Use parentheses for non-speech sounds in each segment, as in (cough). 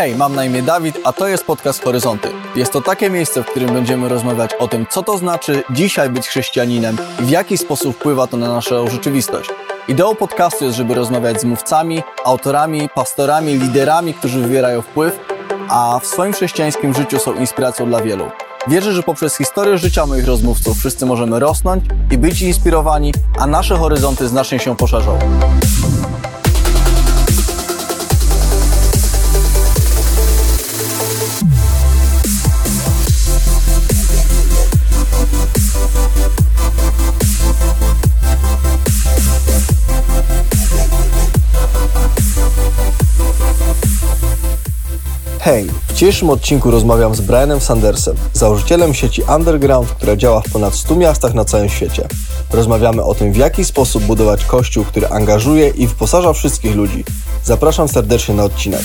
Hej, mam na imię Dawid, a to jest podcast Horyzonty. Jest to takie miejsce, w którym będziemy rozmawiać o tym, co to znaczy dzisiaj być chrześcijaninem i w jaki sposób wpływa to na naszą rzeczywistość. Ideą podcastu jest, żeby rozmawiać z mówcami, autorami, pastorami, liderami, którzy wywierają wpływ, a w swoim chrześcijańskim życiu są inspiracją dla wielu. Wierzę, że poprzez historię życia moich rozmówców wszyscy możemy rosnąć i być inspirowani, a nasze horyzonty znacznie się poszerzą. Hej, w dzisiejszym odcinku rozmawiam z Brianem Sandersem, założycielem sieci Underground, która działa w ponad 100 miastach na całym świecie. Rozmawiamy o tym, w jaki sposób budować kościół, który angażuje i wyposaża wszystkich ludzi. Zapraszam serdecznie na odcinek.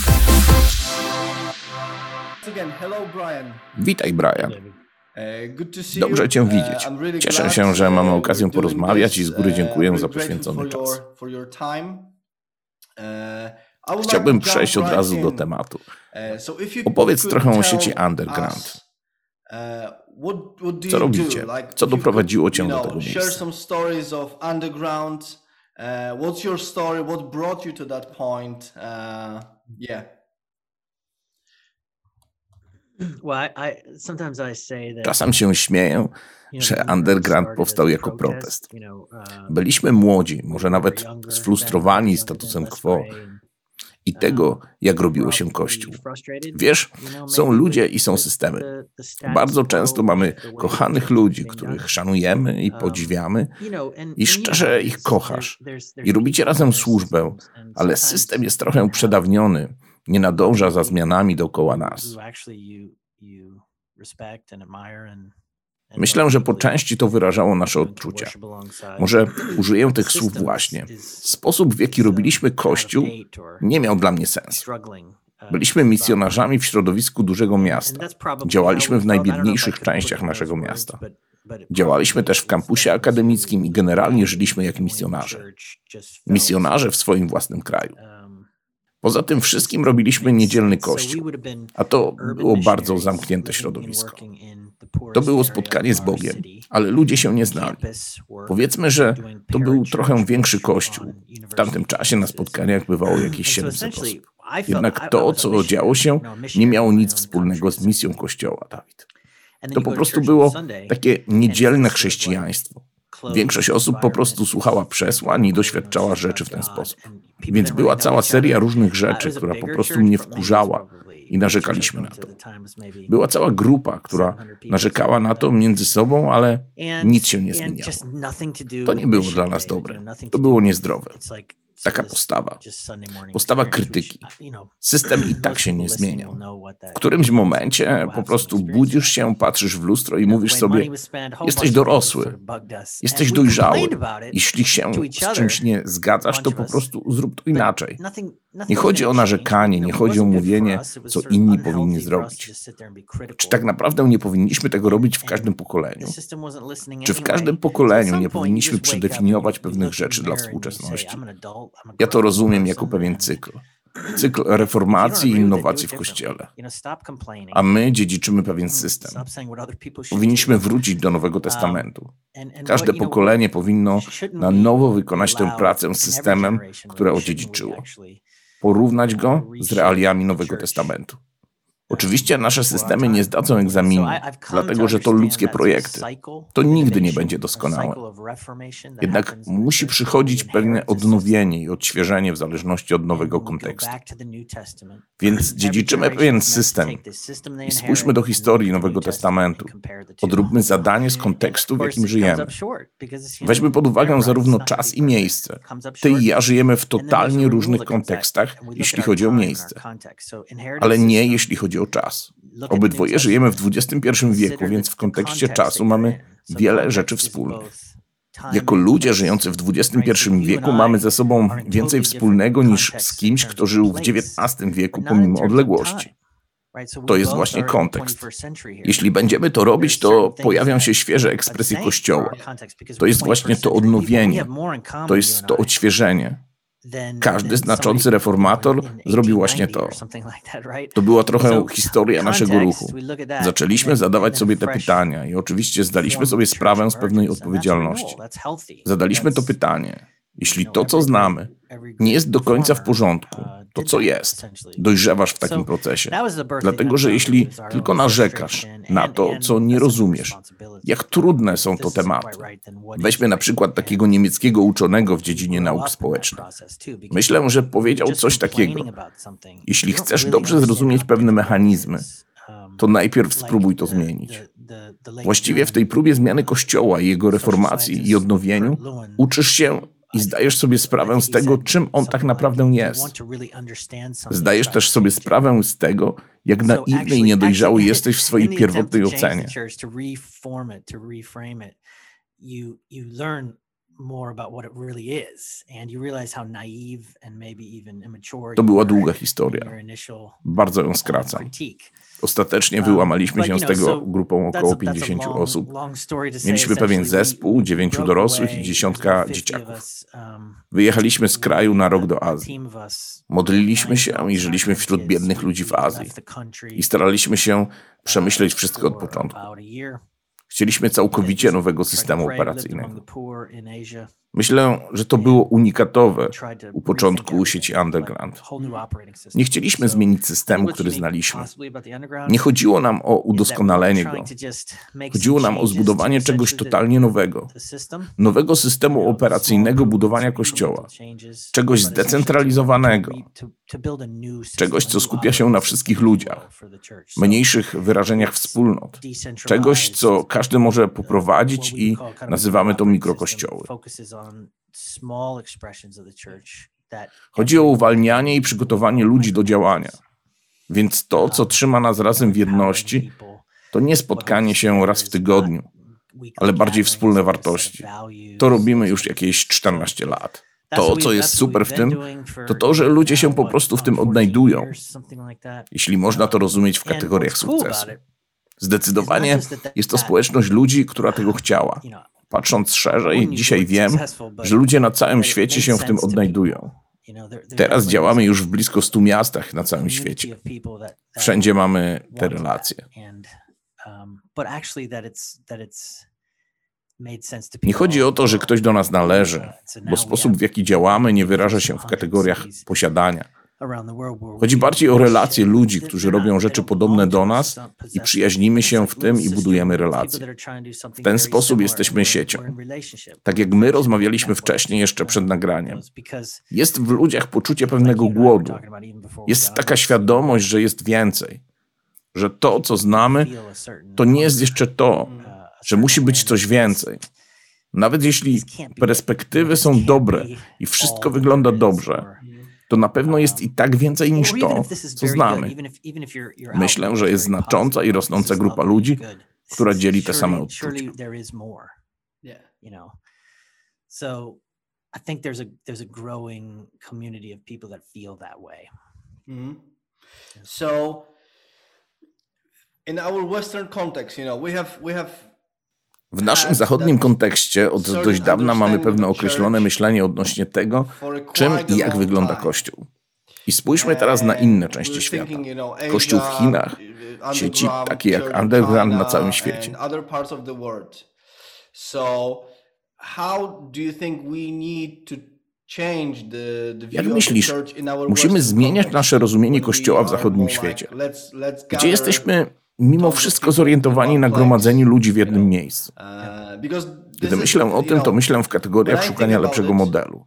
Witaj, Brian. Dobrze Cię widzieć. Cieszę się, że mamy okazję porozmawiać i z góry dziękuję za poświęcony czas. Chciałbym przejść od razu do tematu. Opowiedz trochę o sieci Underground. Co robicie? Co doprowadziło Cię do tego miejsca? What's your story? What brought you to that point? Uh, yeah. Czasem się śmieję, że underground powstał jako protest. Byliśmy młodzi, może nawet sfrustrowani statusem quo i tego, jak robiło się Kościół. Wiesz, są ludzie i są systemy. Bardzo często mamy kochanych ludzi, których szanujemy i podziwiamy i szczerze ich kochasz i robicie razem służbę, ale system jest trochę przedawniony, nie nadąża za zmianami dookoła nas. Myślę, że po części to wyrażało nasze odczucia. Może użyję tych słów właśnie. Sposób, w jaki robiliśmy Kościół, nie miał dla mnie sensu. Byliśmy misjonarzami w środowisku dużego miasta. Działaliśmy w najbiedniejszych częściach naszego miasta. Działaliśmy też w kampusie akademickim i generalnie żyliśmy jak misjonarze. Misjonarze w swoim własnym kraju. Poza tym wszystkim robiliśmy niedzielny kościół, a to było bardzo zamknięte środowisko. To było spotkanie z Bogiem, ale ludzie się nie znali. Powiedzmy, że to był trochę większy kościół. W tamtym czasie na spotkaniach bywało jakieś 700 osób. Jednak to, co działo się, nie miało nic wspólnego z misją kościoła, Dawid. To po prostu było takie niedzielne chrześcijaństwo. Większość osób po prostu słuchała przesłań i doświadczała rzeczy w ten sposób. Więc była cała seria różnych rzeczy, która po prostu mnie wkurzała i narzekaliśmy na to. Była cała grupa, która narzekała na to między sobą, ale nic się nie zmieniało. To nie było dla nas dobre. To było niezdrowe. Taka postawa. Postawa krytyki. System i tak się nie zmieniał. W którymś momencie po prostu budzisz się, patrzysz w lustro i mówisz sobie: Jesteś dorosły, jesteś dojrzały. Jeśli się z czymś nie zgadzasz, to po prostu zrób to inaczej. Nie chodzi o narzekanie, nie chodzi o mówienie, co inni powinni zrobić. Czy tak naprawdę nie powinniśmy tego robić w każdym pokoleniu? Czy w każdym pokoleniu nie powinniśmy przedefiniować pewnych rzeczy dla współczesności? Ja to rozumiem jako pewien (laughs) cykl. Cykl reformacji i innowacji w Kościele. A my dziedziczymy pewien system. Powinniśmy wrócić do Nowego Testamentu. Każde pokolenie powinno na nowo wykonać tę pracę z systemem, które odziedziczyło porównać go z realiami Nowego Testamentu. Oczywiście nasze systemy nie zdadzą egzaminu, dlatego że to ludzkie projekty. To nigdy nie będzie doskonałe. Jednak musi przychodzić pewne odnowienie i odświeżenie w zależności od nowego kontekstu. Więc dziedziczymy pewien system i spójrzmy do historii Nowego Testamentu. Odróbmy zadanie z kontekstu, w jakim żyjemy. Weźmy pod uwagę zarówno czas i miejsce. Ty i ja żyjemy w totalnie różnych kontekstach, jeśli chodzi o miejsce, ale nie jeśli chodzi o czas. Obydwoje żyjemy w XXI wieku, więc w kontekście czasu mamy wiele rzeczy wspólnych. Jako ludzie żyjący w XXI wieku mamy ze sobą więcej wspólnego niż z kimś, kto żył w XIX wieku pomimo odległości. To jest właśnie kontekst. Jeśli będziemy to robić, to pojawią się świeże ekspresje Kościoła. To jest właśnie to odnowienie, to jest to odświeżenie. Każdy znaczący reformator zrobił właśnie to. To była trochę historia naszego ruchu. Zaczęliśmy zadawać sobie te pytania i oczywiście zdaliśmy sobie sprawę z pewnej odpowiedzialności. Zadaliśmy to pytanie. Jeśli to, co znamy, nie jest do końca w porządku, to co jest? Dojrzewasz w takim procesie. Dlatego, że jeśli tylko narzekasz na to, co nie rozumiesz, jak trudne są to tematy. Weźmy na przykład takiego niemieckiego uczonego w dziedzinie nauk społecznych. Myślę, że powiedział coś takiego. Jeśli chcesz dobrze zrozumieć pewne mechanizmy, to najpierw spróbuj to zmienić. Właściwie w tej próbie zmiany Kościoła i jego reformacji i odnowieniu uczysz się i zdajesz sobie sprawę z tego, czym on tak naprawdę jest. Zdajesz też sobie sprawę z tego, jak naiwny i niedojrzały jesteś w swojej pierwotnej ocenie. To była długa historia. Bardzo ją skracam. Ostatecznie wyłamaliśmy się z tego grupą około 50 osób. Mieliśmy pewien zespół, dziewięciu dorosłych i dziesiątka dzieciaków. Wyjechaliśmy z kraju na rok do Azji. Modliliśmy się i żyliśmy wśród biednych ludzi w Azji. I staraliśmy się przemyśleć wszystko od początku. Chcieliśmy całkowicie nowego systemu operacyjnego. Myślę, że to było unikatowe u początku sieci Underground. Nie chcieliśmy zmienić systemu, który znaliśmy. Nie chodziło nam o udoskonalenie go. Chodziło nam o zbudowanie czegoś totalnie nowego. Nowego systemu operacyjnego budowania kościoła. Czegoś zdecentralizowanego. Czegoś, co skupia się na wszystkich ludziach, mniejszych wyrażeniach wspólnot. Czegoś, co każdy może poprowadzić i nazywamy to mikrokościoły. Chodzi o uwalnianie i przygotowanie ludzi do działania. Więc to, co trzyma nas razem w jedności, to nie spotkanie się raz w tygodniu, ale bardziej wspólne wartości. To robimy już jakieś 14 lat. To, co jest super w tym, to to, że ludzie się po prostu w tym odnajdują, jeśli można to rozumieć w kategoriach sukcesu. Zdecydowanie jest to społeczność ludzi, która tego chciała. Patrząc szerzej, dzisiaj wiem, że ludzie na całym świecie się w tym odnajdują. Teraz działamy już w blisko 100 miastach na całym świecie. Wszędzie mamy te relacje. Nie chodzi o to, że ktoś do nas należy, bo sposób, w jaki działamy, nie wyraża się w kategoriach posiadania. Chodzi bardziej o relacje ludzi, którzy robią rzeczy podobne do nas i przyjaźnimy się w tym i budujemy relacje. W ten sposób jesteśmy siecią. Tak jak my rozmawialiśmy wcześniej, jeszcze przed nagraniem. Jest w ludziach poczucie pewnego głodu. Jest taka świadomość, że jest więcej. Że to, co znamy, to nie jest jeszcze to, że musi być coś więcej. Nawet jeśli perspektywy są dobre i wszystko wygląda dobrze, to na pewno jest i tak więcej niż to, co znamy. Myślę, że jest znacząca i rosnąca grupa ludzi, która dzieli te same odczucia. So I think there's a there's a growing community of people that feel that way. Mm-hmm. So in our western context, you know, we have we have w naszym zachodnim kontekście od dość dawna mamy pewne określone myślenie odnośnie tego, czym i jak wygląda Kościół. I spójrzmy teraz na inne części świata. Kościół w Chinach, sieci takie jak Underground na całym świecie. Jak myślisz, musimy zmieniać nasze rozumiemy Kościoła w zachodnim świecie? Gdzie jesteśmy mimo wszystko zorientowani na gromadzeniu ludzi w jednym miejscu. Gdy myślę o tym, to myślę w kategoriach szukania lepszego modelu.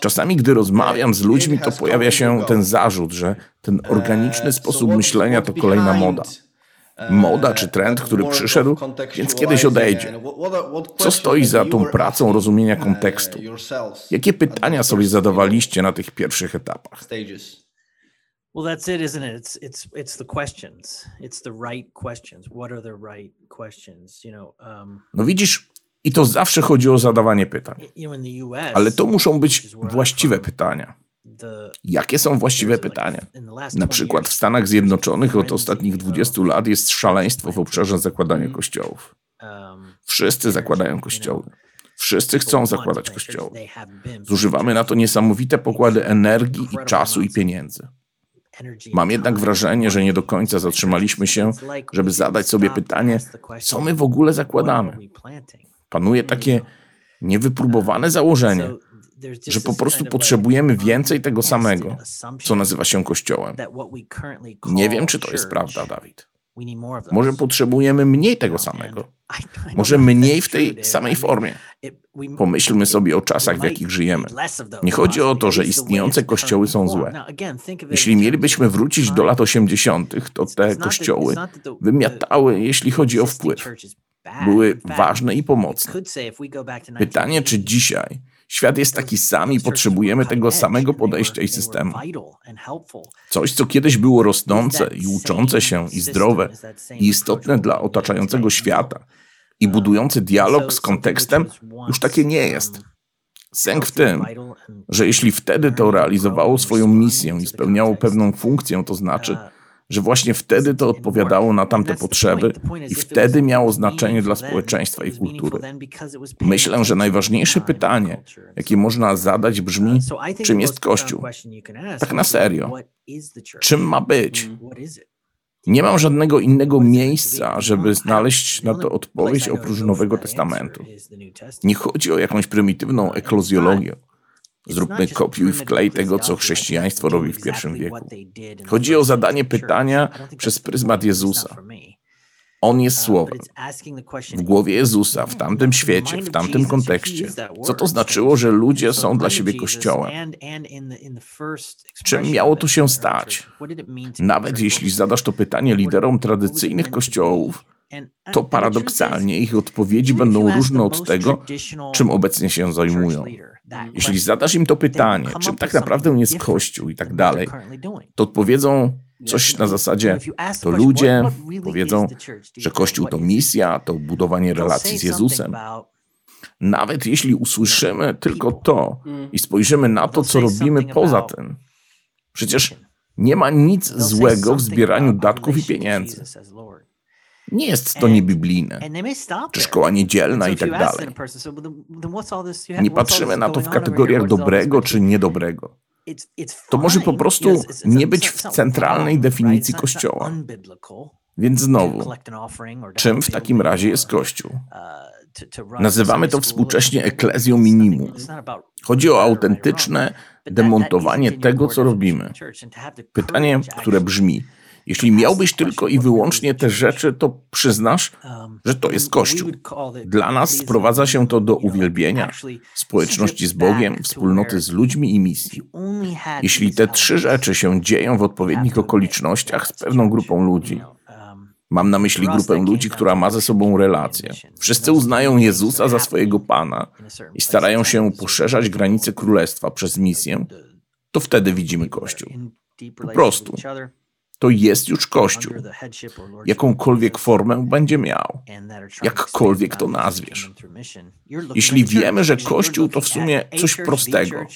Czasami, gdy rozmawiam z ludźmi, to pojawia się ten zarzut, że ten organiczny sposób myślenia to kolejna moda moda czy trend, który przyszedł, więc kiedyś odejdzie. Co stoi za tą pracą rozumienia kontekstu? Jakie pytania sobie zadawaliście na tych pierwszych etapach? Well, that's it, isn't it? It's it's it's the questions. It's the right questions. What are the right questions? You know. Um, no widzisz, i to zawsze chodzi o zadawanie pytań. Ale to muszą być właściwe pytania. Jakie są właściwe pytania? Na przykład w Stanach Zjednoczonych od ostatnich 20 lat jest szaleństwo w obszarze zakładania kościołów. um, Wszyscy zakładają kościoły. Wszyscy chcą zakładać kościoły. Zużywamy na to niesamowite pokłady energii i czasu i pieniędzy. Mam jednak wrażenie, że nie do końca zatrzymaliśmy się, żeby zadać sobie pytanie, co my w ogóle zakładamy. Panuje takie niewypróbowane założenie, że po prostu potrzebujemy więcej tego samego, co nazywa się Kościołem. Nie wiem, czy to jest prawda, Dawid. Może potrzebujemy mniej tego samego. Może (laughs) mniej w tej samej formie. Pomyślmy sobie o czasach, w jakich żyjemy. Nie chodzi o to, że istniejące kościoły są złe. Jeśli mielibyśmy wrócić do lat 80., to te kościoły wymiatały, jeśli chodzi o wpływ. Były ważne i pomocne. Pytanie, czy dzisiaj świat jest taki sam i potrzebujemy tego samego podejścia i systemu. Coś, co kiedyś było rosnące i uczące się i zdrowe i istotne dla otaczającego świata i budujące dialog z kontekstem, już takie nie jest. Sęk w tym, że jeśli wtedy to realizowało swoją misję i spełniało pewną funkcję, to znaczy, że właśnie wtedy to odpowiadało na tamte potrzeby i wtedy miało znaczenie dla społeczeństwa i kultury. Myślę, że najważniejsze pytanie, jakie można zadać, brzmi: czym jest Kościół? Tak na serio. Czym ma być? Nie mam żadnego innego miejsca, żeby znaleźć na to odpowiedź oprócz Nowego Testamentu. Nie chodzi o jakąś prymitywną eklozjologię. Zróbmy kopiuj wklej tego, co chrześcijaństwo robi w pierwszym wieku. Chodzi o zadanie pytania przez pryzmat Jezusa. On jest Słowem. W głowie Jezusa, w tamtym świecie, w tamtym kontekście. Co to znaczyło, że ludzie są dla siebie Kościołem? Czym miało to się stać? Nawet jeśli zadasz to pytanie liderom tradycyjnych kościołów, to paradoksalnie ich odpowiedzi będą różne od tego, czym obecnie się zajmują. Jeśli zadasz im to pytanie, czym tak naprawdę jest Kościół i tak dalej, to odpowiedzą coś na zasadzie, to ludzie powiedzą, że Kościół to misja, to budowanie relacji z Jezusem. Nawet jeśli usłyszymy tylko to i spojrzymy na to, co robimy poza tym, przecież nie ma nic złego w zbieraniu datków i pieniędzy. Nie jest to niebiblijne, czy szkoła niedzielna i tak dalej. Nie patrzymy na to w kategoriach dobrego czy niedobrego. To może po prostu nie być w centralnej definicji Kościoła. Więc znowu, czym w takim razie jest Kościół? Nazywamy to współcześnie eklezją minimum. Chodzi o autentyczne demontowanie tego, co robimy. Pytanie, które brzmi, jeśli miałbyś tylko i wyłącznie te rzeczy, to przyznasz, że to jest Kościół. Dla nas sprowadza się to do uwielbienia, społeczności z Bogiem, wspólnoty z ludźmi i misji. Jeśli te trzy rzeczy się dzieją w odpowiednich okolicznościach z pewną grupą ludzi, Mam na myśli grupę ludzi, która ma ze sobą relację. Wszyscy uznają Jezusa za swojego Pana i starają się poszerzać granice królestwa przez misję, to wtedy widzimy Kościół. Po prostu. To jest już Kościół. Jakąkolwiek formę będzie miał. Jakkolwiek to nazwiesz. Jeśli wiemy, że Kościół to w sumie coś prostego,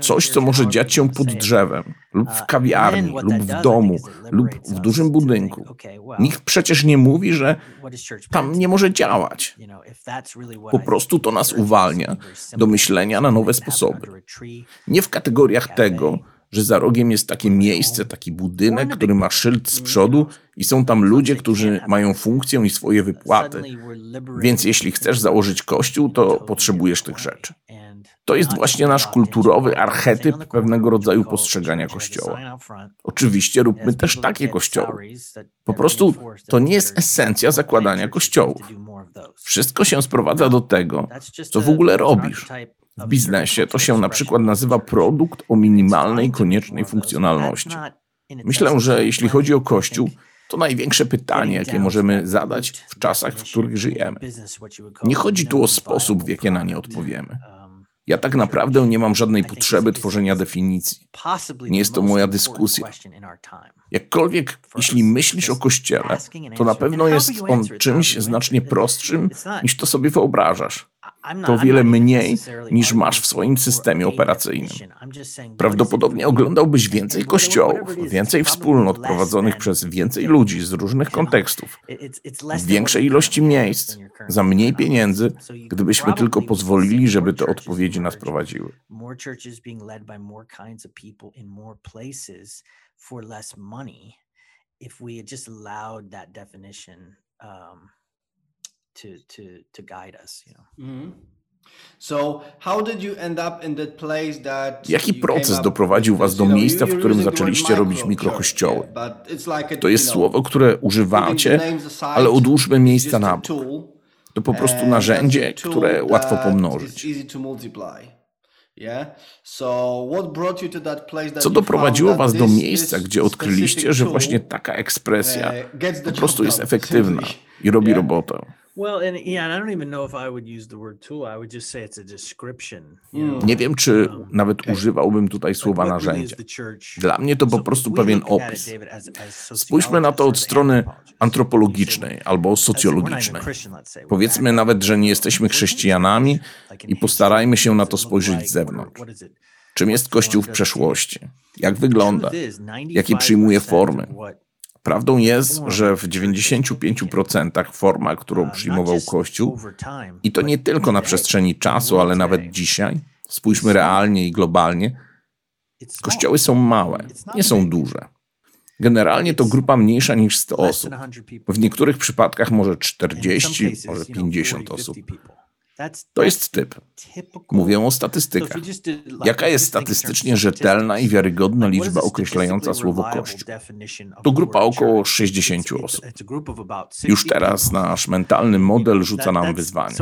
coś, co może dziać się pod drzewem, lub w kawiarni, lub w domu, lub w dużym budynku, nikt przecież nie mówi, że tam nie może działać. Po prostu to nas uwalnia do myślenia na nowe sposoby. Nie w kategoriach tego, że za rogiem jest takie miejsce, taki budynek, który ma szyld z przodu i są tam ludzie, którzy mają funkcję i swoje wypłaty. Więc jeśli chcesz założyć kościół, to potrzebujesz tych rzeczy. To jest właśnie nasz kulturowy archetyp pewnego rodzaju postrzegania kościoła. Oczywiście róbmy też takie kościoły. Po prostu to nie jest esencja zakładania kościołów. Wszystko się sprowadza do tego, co w ogóle robisz. W biznesie to się na przykład nazywa produkt o minimalnej koniecznej funkcjonalności. Myślę, że jeśli chodzi o Kościół, to największe pytanie, jakie możemy zadać w czasach, w których żyjemy. Nie chodzi tu o sposób, w jaki na nie odpowiemy. Ja tak naprawdę nie mam żadnej potrzeby tworzenia definicji. Nie jest to moja dyskusja. Jakkolwiek, jeśli myślisz o Kościele, to na pewno jest on czymś znacznie prostszym, niż to sobie wyobrażasz. To wiele mniej niż masz w swoim systemie operacyjnym. Prawdopodobnie oglądałbyś więcej kościołów, więcej wspólnot prowadzonych przez więcej ludzi z różnych kontekstów, w większej ilości miejsc, za mniej pieniędzy, gdybyśmy tylko pozwolili, żeby te odpowiedzi nas prowadziły. For less money. If we had just allowed that definition um, to to to guide us, you know. Mhm. So, how did you end up in that place that Jaki proces doprowadził was do miejsca, w którym zaczęliście robić mikrokościoły? To jest słowo, które używacie, ale odłóżmy miejsca na bok. tool, To po prostu narzędzie, które łatwo pomnożyć. Co doprowadziło was do miejsca, gdzie odkryliście, że tool, właśnie taka ekspresja uh, po prostu jest efektywna (laughs) i robi Yeah. robotę? Well, and yeah, and I don't even know if I would use the word tool. I would just say it's a description. Know, Nie wiem, czy nawet używałbym tutaj słowa narzędzie. church? Dla mnie to po prostu pewien look at it, opis. Spójrzmy na to od strony antropologicznej albo let's say we're not even socjologicznej. Christian, let's say, we're Powiedzmy nawet, że nie jesteśmy chrześcijanami i postarajmy się na to spojrzeć z zewnątrz. Czym jest Kościół w przeszłości? Jak wygląda? Jakie przyjmuje 95% formy? Prawdą jest, że w 95% forma, którą uh, przyjmował Kościół, i to nie tylko na przestrzeni czasu, ale nawet dzisiaj, spójrzmy realnie i globalnie, kościoły są małe, nie są duże. Generalnie to grupa mniejsza niż 100 Less osób. than 100 people. W niektórych przypadkach może And in some 40, cases, może you know, 50 40, osób. 50 people. That's- To jest typ. Mówię o statystykach. Jaka jest statystycznie rzetelna i wiarygodna liczba określająca słowo Kościół? To grupa około church? 60 It's- it's- osób. it's a group of about 60 Już teraz nasz mentalny model rzuca nam wyzwanie.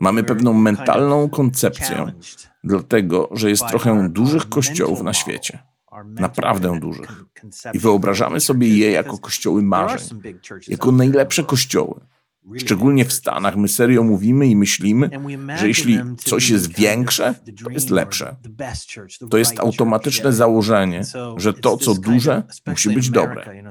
Mamy pewną mentalną koncepcję, dlatego że jest trochę dużych kościołów na świecie. Naprawdę dużych. I wyobrażamy sobie je jako kościoły marzeń, jako najlepsze kościoły. Szczególnie w. Stanach my serio mówimy i myślimy, że jeśli coś jest większe, to jest lepsze. To jest automatyczne założenie, że to, co duże, musi być dobre.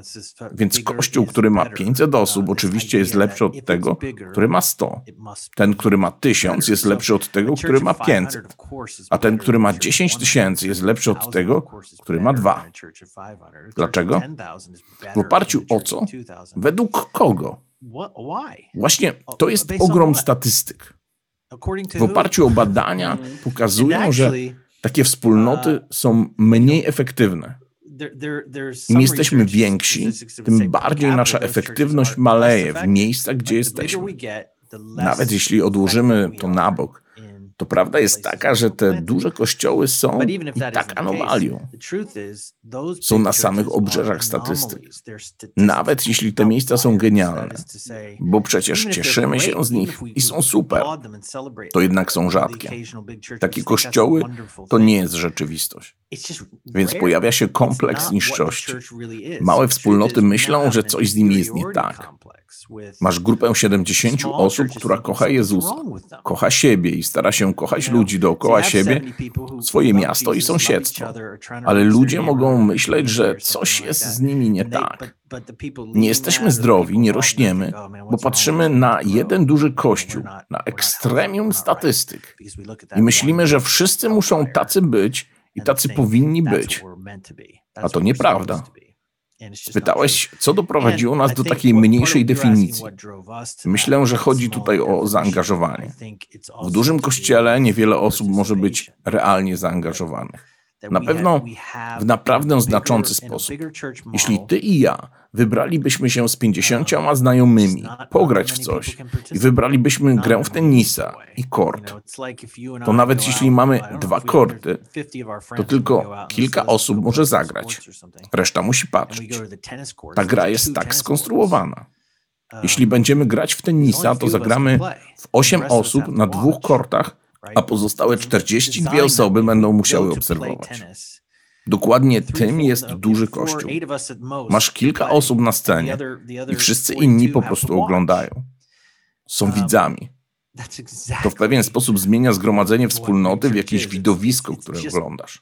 Więc kościół, który ma better. 500 osób, Uh, this oczywiście jest lepszy od tego, który ma 100. it must Ten, który ma 1000 better. jest lepszy od tego, który ma 500 500. of course is A ten, który ma a church of 10 100. tysięcy jest lepszy od 1000 tego, który ma better dwa. than a church of 500. A church of Dlaczego? 10,000 is better W oparciu o co? of 2000. Według kogo? Właśnie to jest ogrom statystyk. W oparciu o badania (laughs) pokazują, że takie wspólnoty są mniej efektywne. Im jesteśmy więksi, tym bardziej nasza efektywność maleje w miejscach, gdzie jesteśmy. Nawet jeśli odłożymy to na bok, to prawda jest taka, że te duże kościoły są i tak anomalią. Są na samych obrzeżach statystyk. Nawet jeśli te miejsca są genialne, bo przecież cieszymy się z nich i są super, to jednak są rzadkie. Takie kościoły to nie jest rzeczywistość. Więc pojawia się kompleks niższości. Małe wspólnoty myślą, że coś z nimi jest nie tak. Masz grupę 70 small osób, która kocha Jezusa, kocha siebie i stara się kochać ludzi dookoła siebie, 70 people who swoje miasto i sąsiedztwo. Ale ludzie mogą myśleć, że coś jest z nimi nie tak. Nie jesteśmy zdrowi, nie rośniemy, "Oh, bo patrzymy na jeden duży kościół, na ekstremium healthy, we're not right." statystyk. I myślimy, że wszyscy muszą tacy być i tacy powinni być. A to nieprawda. Supposed to be. And it's just not Pytałeś, true. co doprowadziło nas do takiej mniejszej definicji. Myślę, że chodzi tutaj o zaangażowanie. W dużym kościele niewiele osób może być realnie zaangażowanych. Na pewno w naprawdę znaczący sposób. Jeśli ty i ja wybralibyśmy się z 50 znajomymi, pograć w coś i wybralibyśmy grę w tenisa i kort, to nawet jeśli mamy dwa korty, to tylko kilka osób może zagrać. Reszta musi patrzeć. Ta gra jest tak skonstruowana. Jeśli będziemy grać w tenisa, to zagramy w 8 osób na dwóch kortach, a pozostałe 42 osoby będą musiały obserwować. Dokładnie tym jest duży kościół. Masz kilka osób na scenie i wszyscy inni po prostu oglądają. Są widzami. To w pewien sposób zmienia zgromadzenie wspólnoty w jakieś is. widowisko, które oglądasz.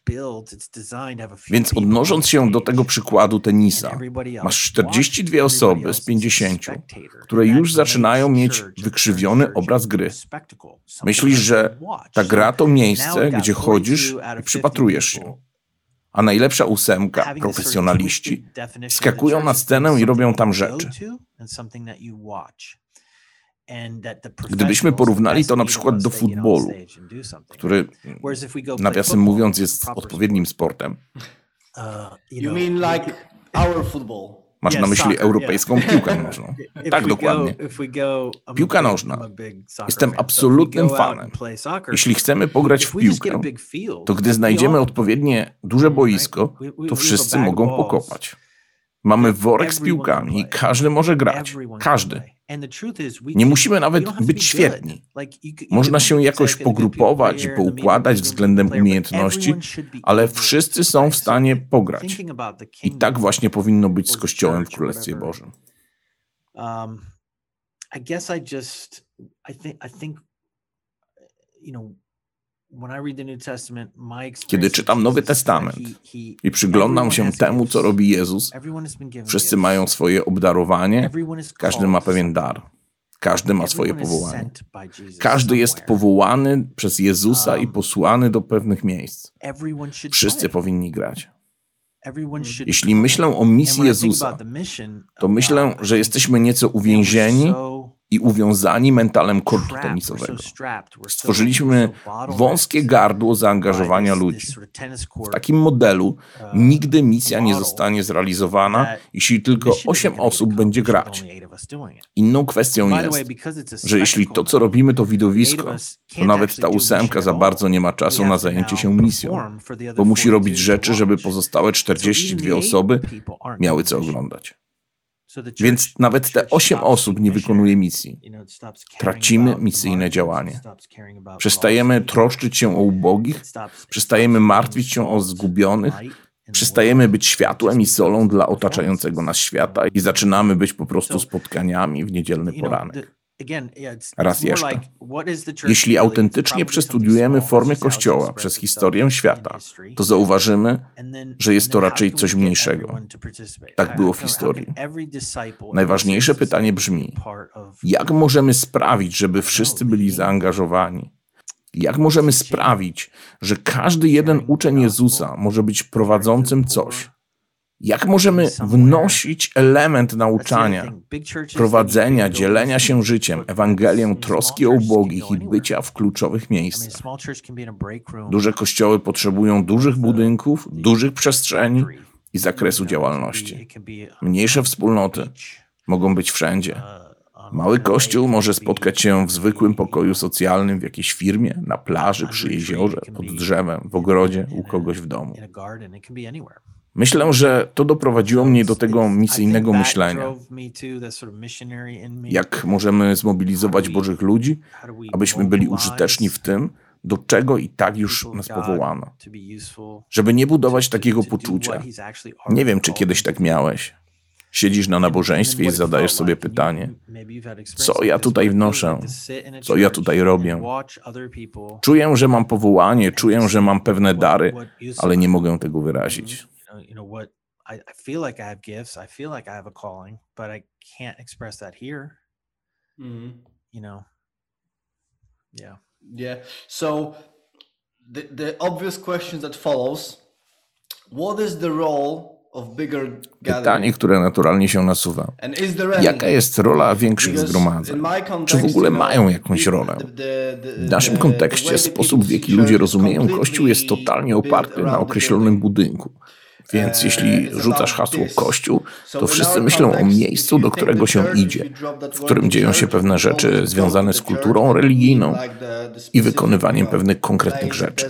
Więc odnosząc się do tego przykładu tenisa, masz watching. 42 Everybody osoby z is a 50, spectator. które już zaczynają mieć wykrzywiony obraz gry. Myślisz, że ta gra to miejsce, gdzie 42 chodzisz i 50 przypatrujesz się. A najlepsza ósemka, profesjonaliści, skakują na scenę i robią tam rzeczy. Gdybyśmy porównali to na przykład do futbolu, który nawiasem mówiąc jest odpowiednim sport, sportem, uh, you You know, mean we like could- our football? masz na myśli europejską piłkę (laughs) nożną. Tak, dokładnie. Piłka nożna. Jestem absolutnym fanem. Jeśli chcemy pograć w piłkę, to gdy znajdziemy odpowiednie duże boisko, to wszyscy mogą pokopać. Mamy worek z piłkami i każdy może grać. Każdy. Nie musimy nawet być świetni. Można się jakoś pogrupować i poukładać względem umiejętności, ale wszyscy są w stanie pograć. I tak właśnie powinno być z Kościołem w Królestwie. Bożym. um, I guess I just I think I think you know Kiedy czytam Nowy Testament I przyglądam się temu, co robi Jezus, wszyscy mają swoje obdarowanie, każdy ma pewien dar. Każdy ma swoje powołanie. Każdy jest powołany przez Jezusa i Um, posłany do pewnych miejsc. Wszyscy powinni grać. Should Jeśli myślę o misji Jezusa, to myślę, że jesteśmy nieco uwięzieni i uwiązani mentalem kortu tenisowego. Stworzyliśmy wąskie gardło zaangażowania ludzi. W takim modelu uh, nigdy misja nie zostanie zrealizowana, jeśli tylko mission isn't 8 gonna be osób będzie grać. Inną kwestią jest, że jeśli to, co robimy, to widowisko, to nawet ta ósemka za bardzo nie ma czasu na zajęcie się misją, bo musi robić 42 rzeczy, żeby pozostałe So even 42 the eight osoby miały doing co oglądać. Więc nawet te church 8 stops osób nie wykonuje misji. Tracimy misyjne działanie. Przestajemy troszczyć się o ubogich, przestajemy martwić się o zgubionych, przestajemy być światłem i solą dla otaczającego nas świata i zaczynamy być po prostu spotkaniami w niedzielny poranek. Raz jeszcze. Jeśli autentycznie small, formy Kościoła przez historię świata, to zauważymy, że jest to raczej coś mniejszego. Tak było w historii. Najważniejsze pytanie brzmi, Jak możemy sprawić, żeby wszyscy byli zaangażowani? Jak możemy sprawić, że każdy jeden uczeń Jezusa może być prowadzącym coś? Jak możemy wnosić element nauczania, prowadzenia, dzielenia się życiem, small troski o ubogich i bycia w kluczowych miejscach? Duże kościoły potrzebują dużych budynków, dużych przestrzeni i zakresu działalności. Mniejsze wspólnoty mogą być wszędzie. uh, Mały kościół może spotkać się w zwykłym pokoju socjalnym w jakiejś firmie, na plaży, przy jeziorze, pod drzewem, w ogrodzie, u kogoś w domu. Myślę, że to doprowadziło mnie do tego misyjnego myślenia. Jak możemy zmobilizować Bożych ludzi, abyśmy byli użyteczni w tym, do czego i tak już nas powołano. Żeby nie budować takiego poczucia. Nie wiem, czy kiedyś tak miałeś. Siedzisz na nabożeństwie i zadajesz sobie pytanie, co ja tutaj wnoszę? Co ja tutaj robię? Czuję, że mam powołanie, czuję, że mam pewne dary, ale nie mogę tego wyrazić. You know what I, I feel like I have gifts i feel like i have a calling but i can't express that here Mhm. you know yeah Yeah. So the the obvious question that follows: What is the role of bigger Pytanie, które naturalnie się nasuwa. And is there any? Jaka jest rola większych zgromadzeń? Czy w ogóle mają jakąś rolę? W naszym kontekście sposób, w people jaki ludzie church rozumieją Kościół jest totalnie oparty na określonym building. budynku. Więc Eee, jeśli it's rzucasz hasło. Kościół, to wszyscy myślą o miejscu, do którego się idzie, w którym dzieją się pewne rzeczy związane z kulturą religijną i wykonywaniem pewnych konkretnych rzeczy.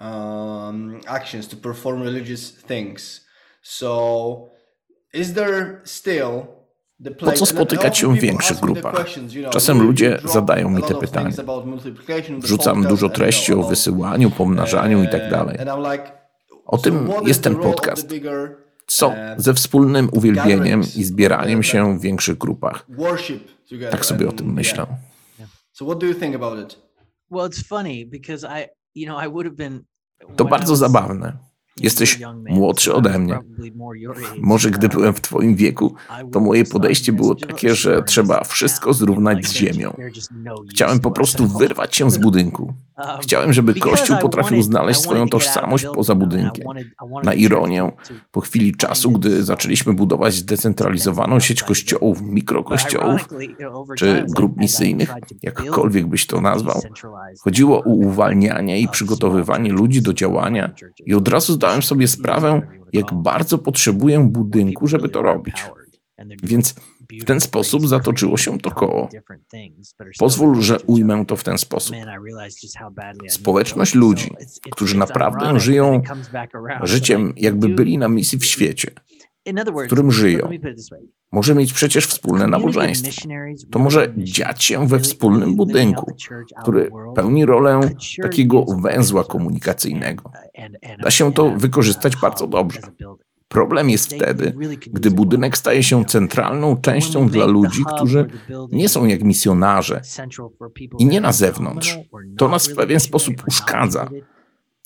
um. So, is there still Po co spotykać się w większych grupach? Czasem ludzie zadają mi te pytania. Wrzucam dużo treści o wysyłaniu, pomnażaniu i tak uh, O tym jest ten podcast. Co ze wspólnym uwielbieniem i zbieraniem się w większych grupach? Tak sobie o tym myślę. To bardzo zabawne. Jesteś młodszy ode mnie. Może gdy byłem w Twoim wieku, to moje podejście było takie, że trzeba wszystko zrównać z ziemią. Chciałem po prostu wyrwać się z budynku. Chciałem, żeby Kościół potrafił znaleźć swoją tożsamość poza budynkiem. Na ironię, po chwili czasu, gdy zaczęliśmy budować zdecentralizowaną sieć kościołów, mikrokościołów, czy grup misyjnych, jakkolwiek byś to nazwał, chodziło o uwalnianie i przygotowywanie ludzi do działania i od razu zdałem sobie sprawę, jak bardzo potrzebuję budynku, żeby to robić. Więc w ten sposób zatoczyło się to koło. Pozwól, że ujmę to w ten sposób. Społeczność ludzi, którzy naprawdę żyją życiem, jakby byli na misji w świecie, w którym żyją. może mieć przecież wspólne nabożeństwo. To może dziać się we wspólnym budynku, który pełni rolę takiego węzła komunikacyjnego. Da się to wykorzystać bardzo dobrze. Problem jest wtedy, gdy budynek staje się centralną częścią dla ludzi, którzy nie są jak misjonarze i nie na zewnątrz. To nas w pewien sposób uszkadza.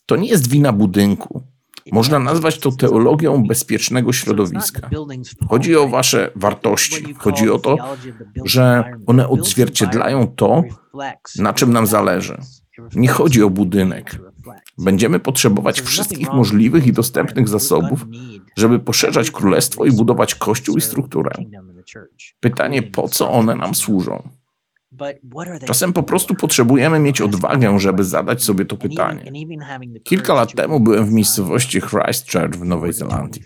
To nie jest wina budynku. Można nazwać to teologią bezpiecznego środowiska. Chodzi o wasze wartości. Chodzi o to, że one odzwierciedlają to, na czym nam zależy. Nie chodzi o budynek. Będziemy potrzebować wszystkich możliwych i dostępnych zasobów, żeby poszerzać królestwo i budować kościół i strukturę. Pytanie, po co one nam służą? Czasem po prostu potrzebujemy mieć odwagę, żeby zadać sobie to pytanie. Kilka lat temu byłem w miejscowości Christchurch w Nowej Zelandii.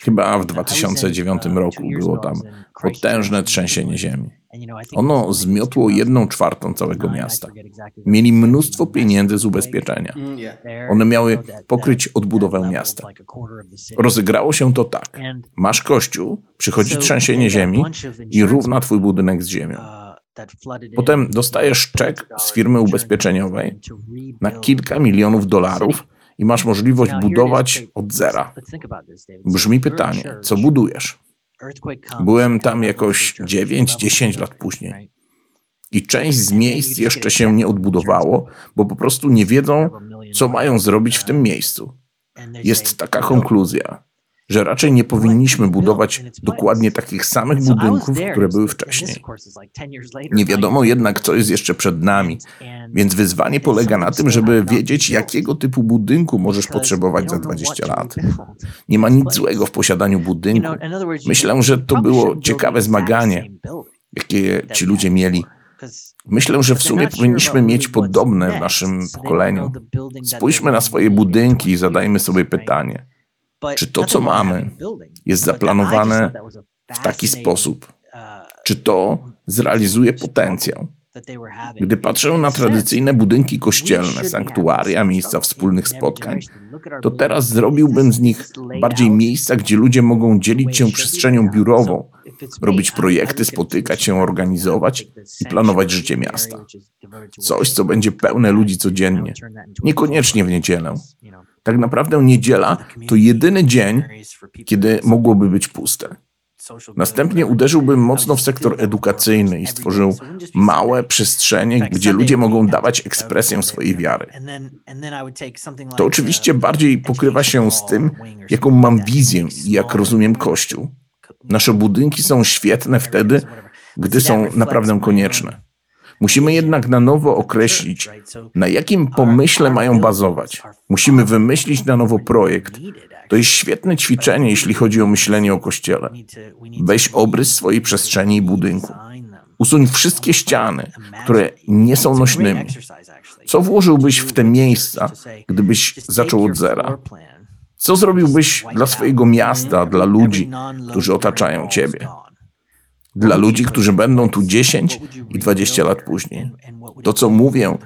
Chyba w 2009 roku było tam potężne trzęsienie ziemi. Ono zmiotło jedną czwartą całego miasta. Mieli mnóstwo pieniędzy z ubezpieczenia. Mm. One miały pokryć odbudowę miasta. Rozegrało się to tak. Masz kościół, przychodzi trzęsienie ziemi i równa twój budynek z ziemią. Potem dostajesz czek z firmy ubezpieczeniowej na kilka milionów dolarów i masz możliwość budować od zera. Brzmi pytanie, co budujesz? Byłem tam jakoś 9-10 lat później. I część z miejsc jeszcze się nie odbudowało, bo po prostu nie wiedzą, co mają zrobić w tym miejscu. Jest taka konkluzja, że raczej nie powinniśmy budować dokładnie takich samych budynków, które były wcześniej. Nie wiadomo jednak, co jest jeszcze przed nami, więc wyzwanie polega na tym, żeby wiedzieć, jakiego typu budynku możesz potrzebować za 20 lat. Nie ma nic złego w posiadaniu budynku. Myślę, że to było ciekawe zmaganie, jakie ci ludzie mieli. Myślę, że w sumie powinniśmy mieć podobne w naszym pokoleniu. Spójrzmy na swoje budynki i zadajmy sobie pytanie, czy to, co mamy, jest zaplanowane w taki sposób? Czy to zrealizuje potencjał? Gdy patrzę na tradycyjne budynki kościelne, sanktuaria, miejsca wspólnych spotkań, to teraz zrobiłbym z nich bardziej miejsca, gdzie ludzie mogą dzielić się przestrzenią biurową, robić projekty, spotykać się, organizować i planować życie miasta. Coś, co będzie pełne ludzi codziennie, niekoniecznie w niedzielę. Tak naprawdę niedziela to jedyny dzień, kiedy mogłoby być puste. Następnie uderzyłbym mocno w sektor edukacyjny i stworzył małe przestrzenie, gdzie ludzie mogą dawać ekspresję swojej wiary. To oczywiście bardziej pokrywa się z tym, jaką mam wizję i jak rozumiem Kościół. Nasze budynki są świetne wtedy, gdy są naprawdę konieczne. Musimy jednak na nowo określić, na jakim pomyśle mają bazować. Musimy wymyślić na nowo projekt. To jest świetne ćwiczenie, jeśli chodzi o myślenie o kościele. Weź obrys swojej przestrzeni i budynku. Usuń wszystkie ściany, które nie są nośnymi. Co włożyłbyś w te miejsca, gdybyś zaczął od zera? Co zrobiłbyś dla swojego miasta, dla ludzi, którzy otaczają ciebie? Dla ludzi, którzy będą tu 10 i 20 lat później. To, co mówię,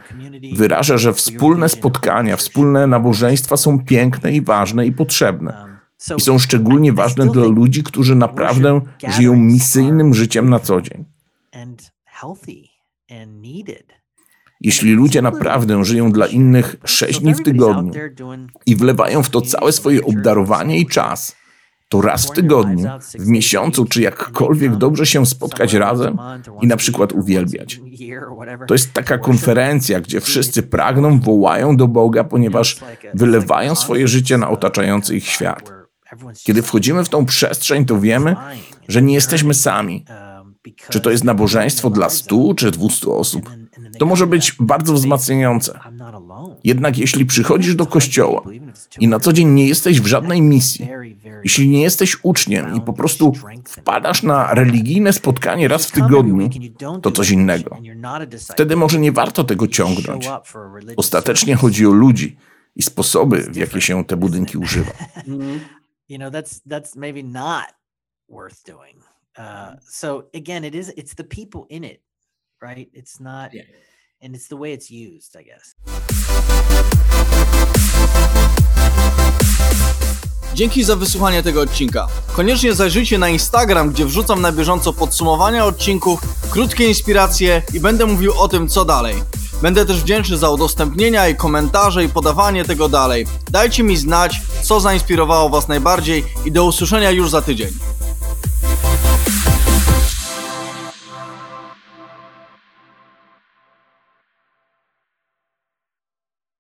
wyraża, że wspólne spotkania, wspólne nabożeństwa są piękne i ważne i potrzebne. I są szczególnie ważne dla ludzi, którzy naprawdę żyją misyjnym życiem na co dzień. Jeśli ludzie naprawdę żyją dla innych sześć dni w tygodniu i wlewają w to całe swoje obdarowanie i czas, to raz w tygodniu, w miesiącu, czy jakkolwiek dobrze się spotkać razem i na przykład uwielbiać. To jest taka konferencja, gdzie wszyscy pragną, wołają do Boga, ponieważ wylewają swoje życie na otaczający ich świat. Kiedy wchodzimy w tą przestrzeń, to wiemy, że nie jesteśmy sami. Czy to jest nabożeństwo dla stu czy dwustu osób? To może być bardzo wzmacniające. Jednak jeśli przychodzisz do kościoła i na co dzień nie jesteś w żadnej misji, jeśli nie jesteś uczniem i po prostu wpadasz na religijne spotkanie raz w tygodniu, to coś innego. Wtedy może nie warto tego ciągnąć. Ostatecznie chodzi o ludzi i sposoby, w jakie się te budynki (laughs) używa. worth doing uh so again it is it's the people in it right it's not and it's the way it's used i guess Dzięki za wysłuchanie tego odcinka. Koniecznie zajrzyjcie na Instagram, gdzie wrzucam na bieżąco podsumowania odcinków, krótkie inspiracje i będę mówił o tym, co dalej. Będę też wdzięczny za udostępnienia i komentarze i podawanie tego dalej. Dajcie mi znać, co zainspirowało Was najbardziej i do usłyszenia już za tydzień.